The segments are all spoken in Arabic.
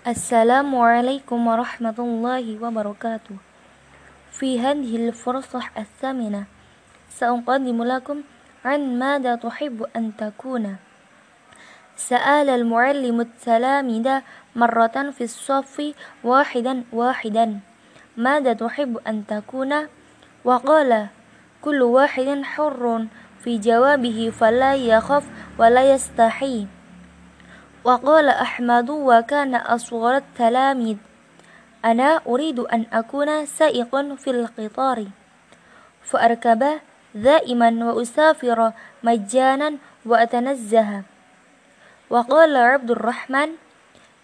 السلام عليكم ورحمة الله وبركاته. في هذه الفرصة الثامنة سأقدم لكم عن ماذا تحب أن تكون. سأل المعلم التلاميذ مرة في الصف واحدا واحدا ماذا تحب أن تكون؟ وقال كل واحد حر في جوابه فلا يخف ولا يستحي. وقال أحمد وكان أصغر التلاميذ. أنا أريد أن أكون سائقا في القطار. فأركب دائما وأسافر مجانا وأتنزه. وقال عبد الرحمن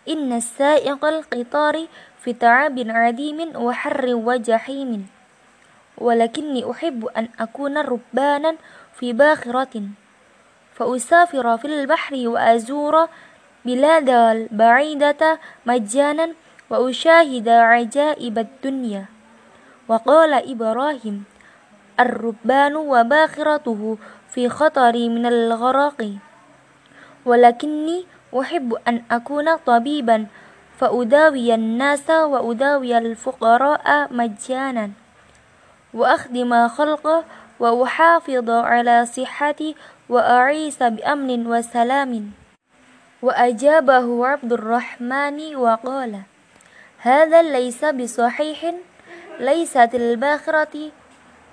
إن السائق القطار في تعب عديم وحر وجحيم ولكني أحب أن أكون ربانا في باخرة. فأسافر في البحر وأزور بلاد البعيدة مجانا وأشاهد عجائب الدنيا. وقال إبراهيم الربان وباخرته في خطر من الغرق. ولكني أحب أن أكون طبيبا فأداوي الناس وأداوي الفقراء مجانا. وأخدم خلقه وأحافظ على صحتي وأعيش بأمن وسلام. وأجابه عبد الرحمن وقال هذا ليس بصحيح ليست الباخرة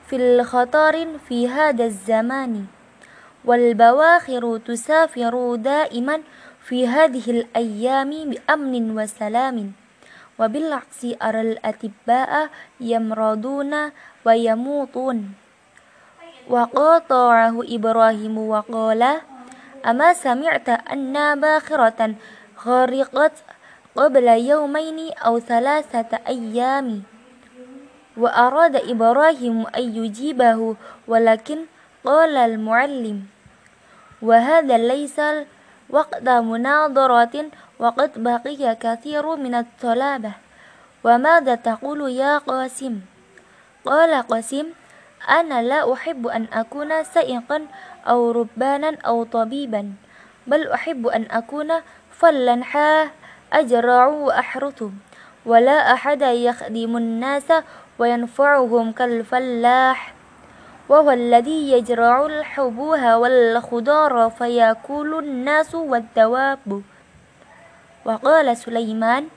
في الخطر في هذا الزمان والبواخر تسافر دائما في هذه الأيام بأمن وسلام وبالعكس أرى الأطباء يمرضون ويموتون. وقاطعه إبراهيم وقال أما سمعت أن باخرة غرقت قبل يومين أو ثلاثة أيام وأراد إبراهيم أن يجيبه ولكن قال المعلم وهذا ليس وقت مناظرة وقد بقي كثير من الطلبة وماذا تقول يا قاسم؟ قال قاسم أنا لا أحب أن أكون سائقا أو ربانا أو طبيبا بل أحب أن أكون فلا حاه أجرع وأحرث ولا أحد يخدم الناس وينفعهم كالفلاح. وهو الذي يجرع الحبوها والخضار فيأكل الناس والدواب. وقال سليمان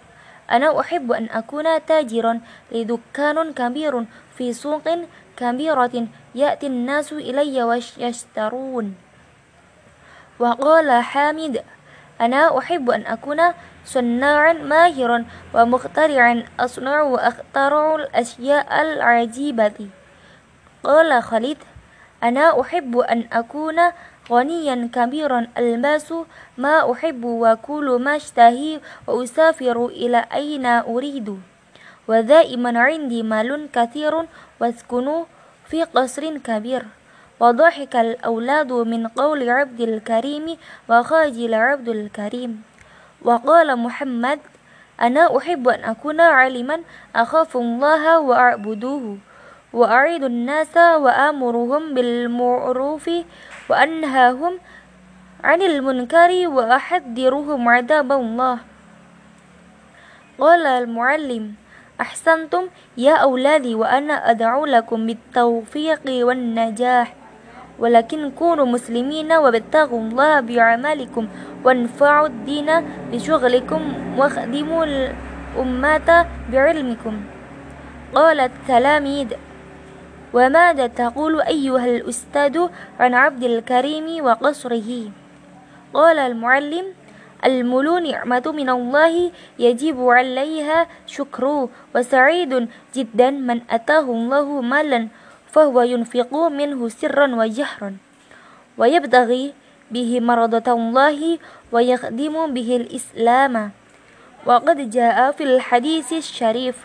أنا أحب أن أكون تاجرا لدكان كبير في سوق كبيرة يأتي الناس إلي ويشترون. وقال حامد أنا أحب أن أكون صناعا ماهرا ومخترعا أصنع وأخترع الأشياء العجيبة. قال خالد أنا أحب أن أكون غنيا كبيرا ألبس ما أحب وكل ما أشتهي وأسافر إلى أين أريد. ودائما عندي مال كثير واسكن في قصر كبير. وضحك الأولاد من قول عبد الكريم وخاجل عبد الكريم. وقال محمد أنا أحب أن أكون عالما أخاف الله وأعبدوه وأعيد الناس وآمرهم بالمعروف وأنهاهم عن المنكر وأحذرهم عذاب الله. قال المعلم أحسنتم يا أولادي وأنا أدعو لكم بالتوفيق والنجاح. ولكن كونوا مسلمين وابتغوا الله بعملكم وانفعوا الدين بشغلكم واخدموا الأمة بعلمكم. قال التلاميذ وماذا تقول أيها الأستاذ عن عبد الكريم وقصره؟ قال المعلم الملو نعمة من الله يجب عليها شكره وسعيد جدا من أتاه الله مالا فهو ينفق منه سرا وجهرا. ويبتغي به مرضة الله ويخدم به الإسلام. وقد جاء في الحديث الشريف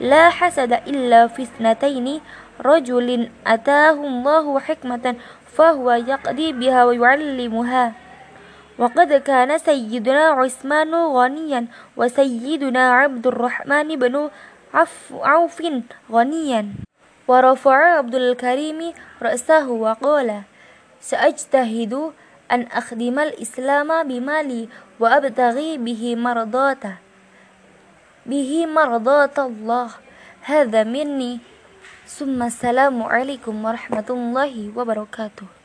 لا حسد إلا في اثنتين رجل أتاه الله حكمة فهو يقضي بها ويعلمها. وقد كان سيدنا عثمان غنيا وسيدنا عبد الرحمن بن عوف غنيا. ورفع عبد الكريم رأسه وقال سأجتهد أن أخدم الإسلام بمالي وأبتغي به مرضاته به مرضاة الله. هذا مني. ثم السلام عليكم ورحمة الله وبركاته.